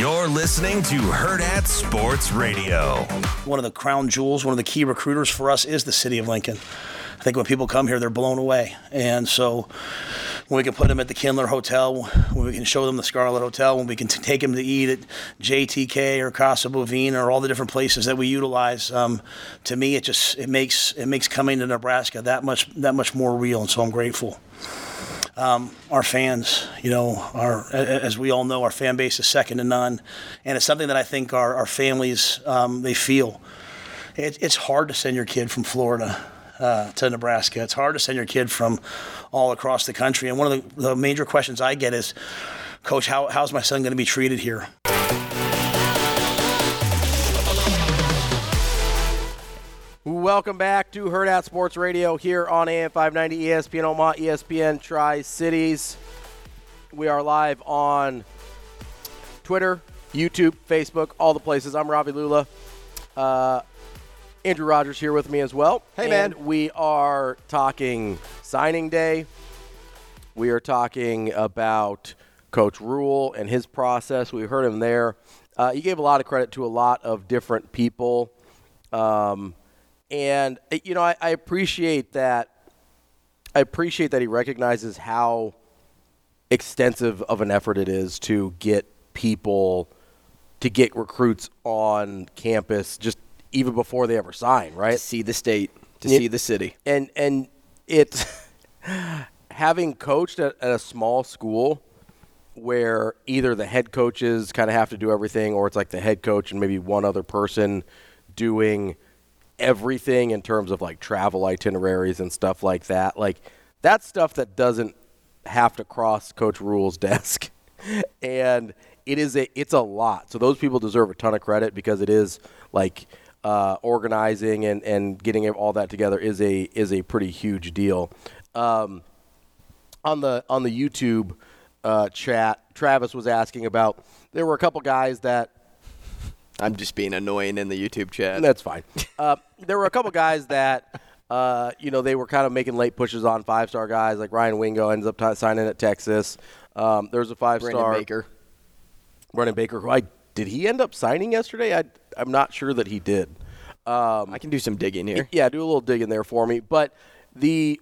You're listening to Hurrdat Sports Radio. One of the crown jewels, one of the key recruiters for us is the city of Lincoln. I think when people come here, they're blown away. And so when we can put them at the Kindler Hotel, when we can show them the Scarlet Hotel, when we can t- take them to eat at JTK or Casa Bovina or all the different places that we utilize, um, to me, it just it makes it makes coming to Nebraska that much that much more real. And so I'm grateful um, our fans, you know, our, as we all know, our fan base is second to none. And it's something that I think our, our families, um, they feel. It, it's hard to send your kid from Florida uh, to Nebraska. It's hard to send your kid from all across the country. And one of the, the major questions I get is, Coach, how, how's my son going to be treated here? Welcome back to Hurrdat Sports Radio here on AM 590 ESPN Omaha, ESPN Tri Cities. We are live on Twitter, YouTube, Facebook, all the places. I'm Ravi Lulla. Uh, Andrew Rogers here with me as well. Hey, man. And we are talking signing day. We are talking about Coach Rhule and his process. We heard him there. Uh, he gave a lot of credit to a lot of different people. Um, and uh, you know, I, I appreciate that. I appreciate that he recognizes how extensive of an effort it is to get people to get recruits on campus just even before they ever sign, right? To see the state, to Yeah. see the city. and and it's having coached at, at a small school where either the head coaches kind of have to do everything or it's like the head coach and maybe one other person doing everything in terms of like travel itineraries and stuff like that. Like that's stuff that doesn't have to cross coach Rhule's desk. And it is a it's a lot. So those people deserve a ton of credit because it is like uh, organizing and, and getting all that together is a is a pretty huge deal. Um, on the on the YouTube uh, chat, Travis was asking about. There were a couple guys that I'm just being annoying in the YouTube chat. that's fine. Uh, there were a couple guys that uh, you know they were kind of making late pushes on five star guys like Ryan Wingo ends up t- signing at Texas. Um, there's a five Brandon star Baker. Brandon Baker. Who I did he end up signing yesterday? I I'm not sure that he did. Um, I can do some digging here. yeah, do a little digging there for me. But the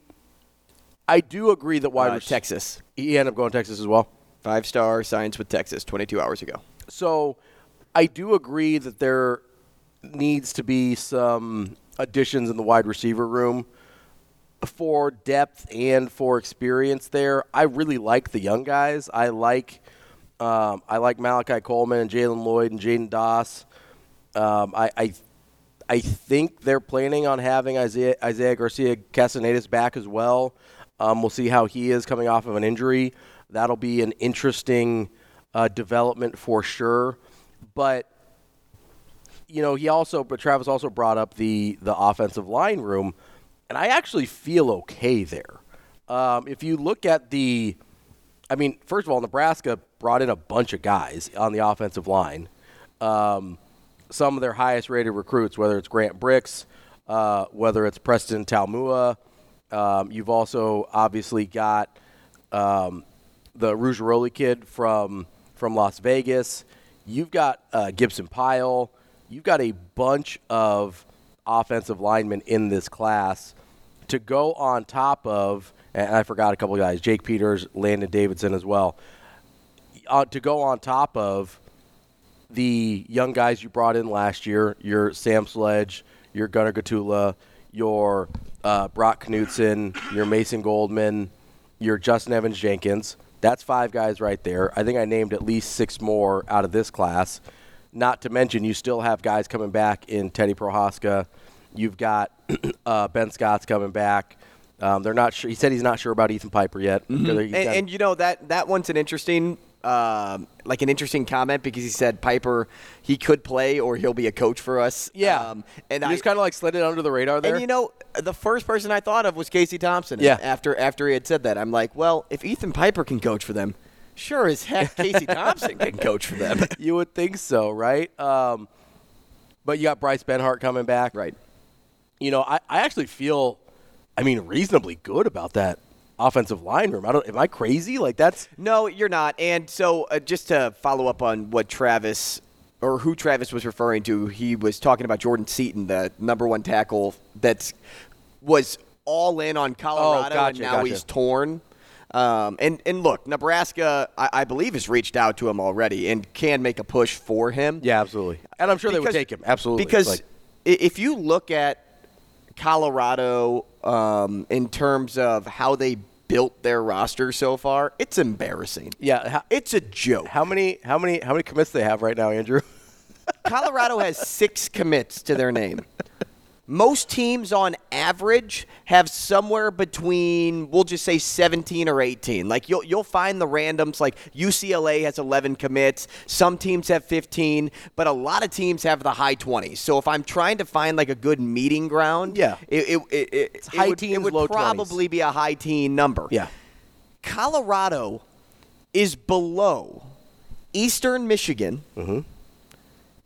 I do agree that wide Uh, rec- Texas. He ended up going to Texas as well. Five star signs with Texas 22 hours ago. So I do agree that there needs to be some additions in the wide receiver room for depth and for experience there. I really like the young guys. I like um, I like Malachi Coleman and Jalen Lloyd and Jaden Doss. Um, I, I I think they're planning on having Isaiah, Isaiah Garcia Castanedas back as well. Um, we'll see how he is coming off of an injury. That'll be an interesting uh, development for sure. But you know, he also, but Travis also brought up the the offensive line room, and I actually feel okay there. Um, if you look at the, I mean, first of all, Nebraska brought in a bunch of guys on the offensive line. Um, some of their highest rated recruits, whether it's Grant Brix, uh, whether it's Preston Taumua. Um, you've also obviously got um, the Rougeroli kid from from Las Vegas. You've got uh, Gibson Pyle. You've got a bunch of offensive linemen in this class to go on top of, and I forgot a couple guys, Jake Peters, Landon Davidson as well, uh, to go on top of the young guys you brought in last year, your Sam Sledge, your Gunnar Gottula, your uh, Brock Knutson, your Mason Goldman, your Justin Evans Jenkins. That's five guys right there. I think I named at least six more out of this class. Not to mention, you still have guys coming back in Teddy Prochazka. You've got uh, Ben Scott's coming back. Um, they're not sure. He said he's not sure about Ethan Piper yet. He's And, and you know that that one's an interesting, um, like an interesting comment because he said Piper he could play or he'll be a coach for us. yeah, um, and he I just kind of like slid it under the radar there. And you know, the first person I thought of was Casey Thompson. Yeah. After after he had said that, I'm like, well, if Ethan Piper can coach for them, sure as heck Casey Thompson can coach for them. you would think so, right? Um, but you got Bryce Benhart coming back. Right. You know, I, I actually feel, I mean, reasonably good about that offensive line room. I don't. Am I crazy? Like that's No, you're not. And so, uh, just to follow up on what Travis or who Travis was referring to, he was talking about Jordan Seaton, the number one tackle that's was all in on Colorado, and gotcha, now gotcha. he's torn. Um, and and look, Nebraska, I, I believe, has reached out to him already and can make a push for him. yeah, absolutely. And I'm sure they would take him. Absolutely. Because Like, if you look at Colorado um, in terms of how they built their roster so far, it's embarrassing. yeah, how, It's a joke. how many how many how many commits they have right now, Andrew? Colorado has six commits to their name. Most teams on average have somewhere between we'll just say 17 or 18. Like you'll you'll find the randoms like UCLA has 11 commits, some teams have 15, but a lot of teams have the high 20s. So if I'm trying to find like a good meeting ground, Yeah. it it, it, it, high would, it would low 20s. probably be a high teen number. Yeah. Colorado is below Eastern Michigan, mm-hmm.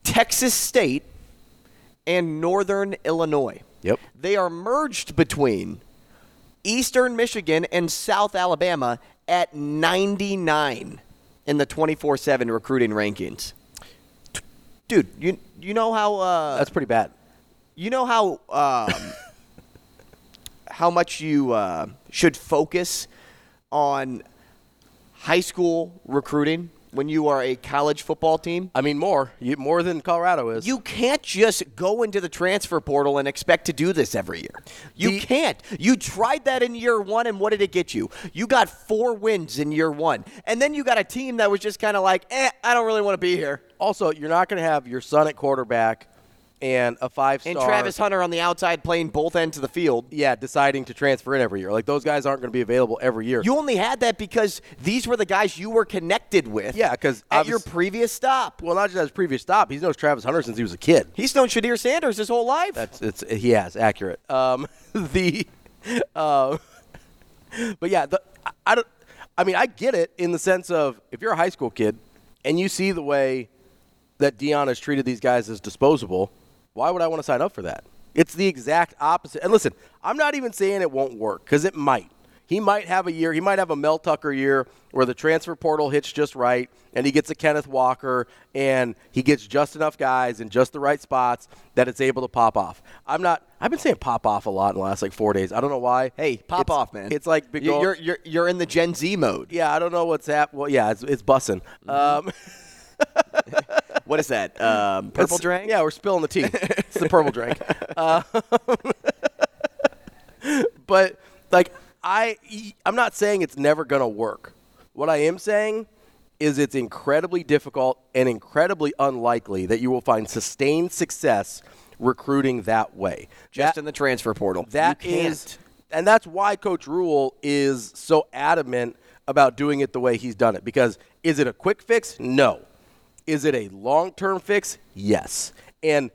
Texas State, and Northern Illinois. Yep. They are merged between Eastern Michigan and South Alabama at 99 in the 24 7 recruiting rankings. Dude, you, you know how. Uh, That's pretty bad. you know how um, how much you uh, should focus on high school recruiting when you are a college football team. I mean, more you, more than Colorado is. You can't just go into the transfer portal and expect to do this every year. You The- can't. You tried that in year one, and what did it get you? You got four wins in year one. And then you got a team that was just kind of like, eh, I don't really want to be here. also, you're not going to have your son at quarterback and a five star And Travis Hunter on the outside playing both ends of the field. yeah, deciding to transfer in every year. Like those guys aren't going to be available every year. You only had that because these were the guys you were connected with. Yeah, because at your previous stop, well, not just at his previous stop. He's known Travis Hunter since he was a kid. he's known Shedeur Sanders his whole life. That's it's he has accurate. Um, the, uh, but yeah, the I, I don't. I mean, I get it in the sense of if you're a high school kid and you see the way that Deion has treated these guys as disposable, why would I want to sign up for that? It's the exact opposite. And listen, I'm not even saying it won't work because it might. He might have a year. He might have a Mel Tucker year where the transfer portal hits just right, and he gets a Kenneth Walker, and he gets just enough guys in just the right spots that it's able to pop off. I'm not. I've been saying pop off a lot in the last like four days. I don't know why. hey, pop It's- off, man. It's like big You- ol- you're you're you're in the Gen Z mode. yeah. I don't know what's happening. Well, yeah, it's it's bussing. Um, What is that? Um, purple It's- drink? Yeah, we're spilling the tea. it's the purple drink. Uh, but like I, I'm not saying it's never gonna work. What I am saying is it's incredibly difficult and incredibly unlikely that you will find sustained success recruiting that way. Just That- in the transfer portal. that is, and that's why Coach Rhule is so adamant about doing it the way he's done it. Because is it a quick fix? No. Is it a long term fix? Yes. And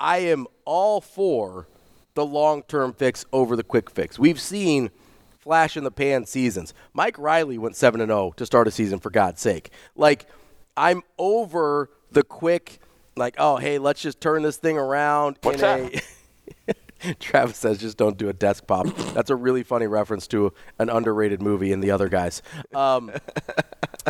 I am all for the long term fix over the quick fix. We've seen flash in the pan seasons. Mike Riley went 7 and 0 to start a season for God's sake. Like I'm over the quick like oh hey, let's just turn this thing around What's in a Travis says just don't do a desk pop. That's a really funny reference to an underrated movie and the other guys. Um,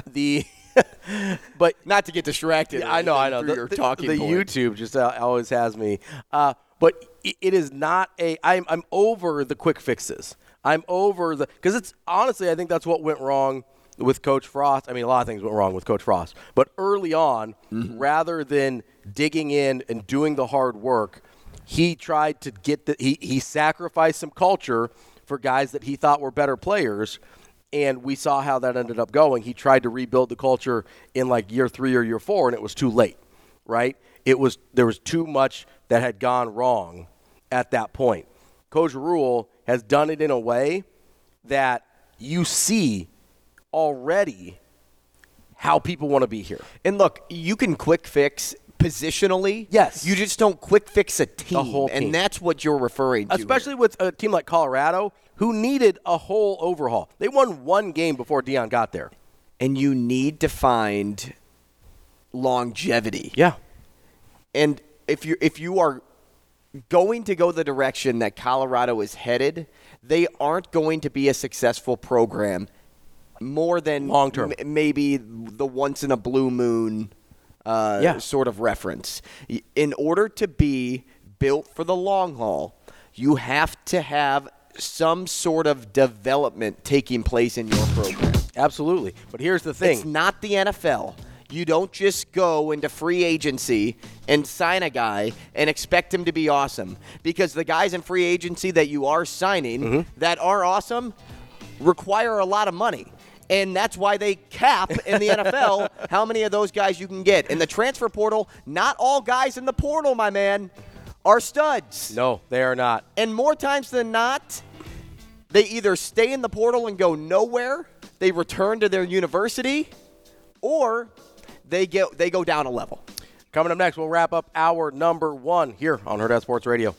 the but not to get distracted. Yeah, I know, I know. The, the- talking the. YouTube just uh, always has me. Uh, but it is not a. I'm I'm over the quick fixes. I'm over the because it's honestly I think that's what went wrong with Coach Frost. I mean, a lot of things went wrong with Coach Frost, but early on, rather than digging in and doing the hard work, he tried to get the he he sacrificed some culture for guys that he thought were better players and we saw how that ended up going. He tried to rebuild the culture in like year three or year four, and it was too late, right? It was there was too much that had gone wrong at that point. Coach Rhule has done it in a way that you see already how people want to be here. And look, you can quick fix positionally. Yes. You just don't quick fix a team. whole team. And that's what you're referring to. Especially with a team like Colorado, who needed a whole overhaul. They won one game before Deion got there. and you need to find longevity. Yeah. And if you if you are going to go the direction that Colorado is headed, they aren't going to be a successful program more than Long term. m- maybe the once in a blue moon uh, Yeah. sort of reference. In order to be built for the long haul, you have to have some sort of development taking place in your program. Absolutely. But here's the thing. It's not the NFL. You don't just go into free agency and sign a guy and expect him to be awesome. Because the guys in free agency that you are signing Mm-hmm. that are awesome require a lot of money. And that's why they cap in the NFL how many of those guys you can get. In the transfer portal, not all guys in the portal, my man, are studs. no, they are not. And more times than not, they either stay in the portal and go nowhere, they return to their university, or they get they go down a level. Coming up next, we'll wrap up our number one here on Herd Sports Radio.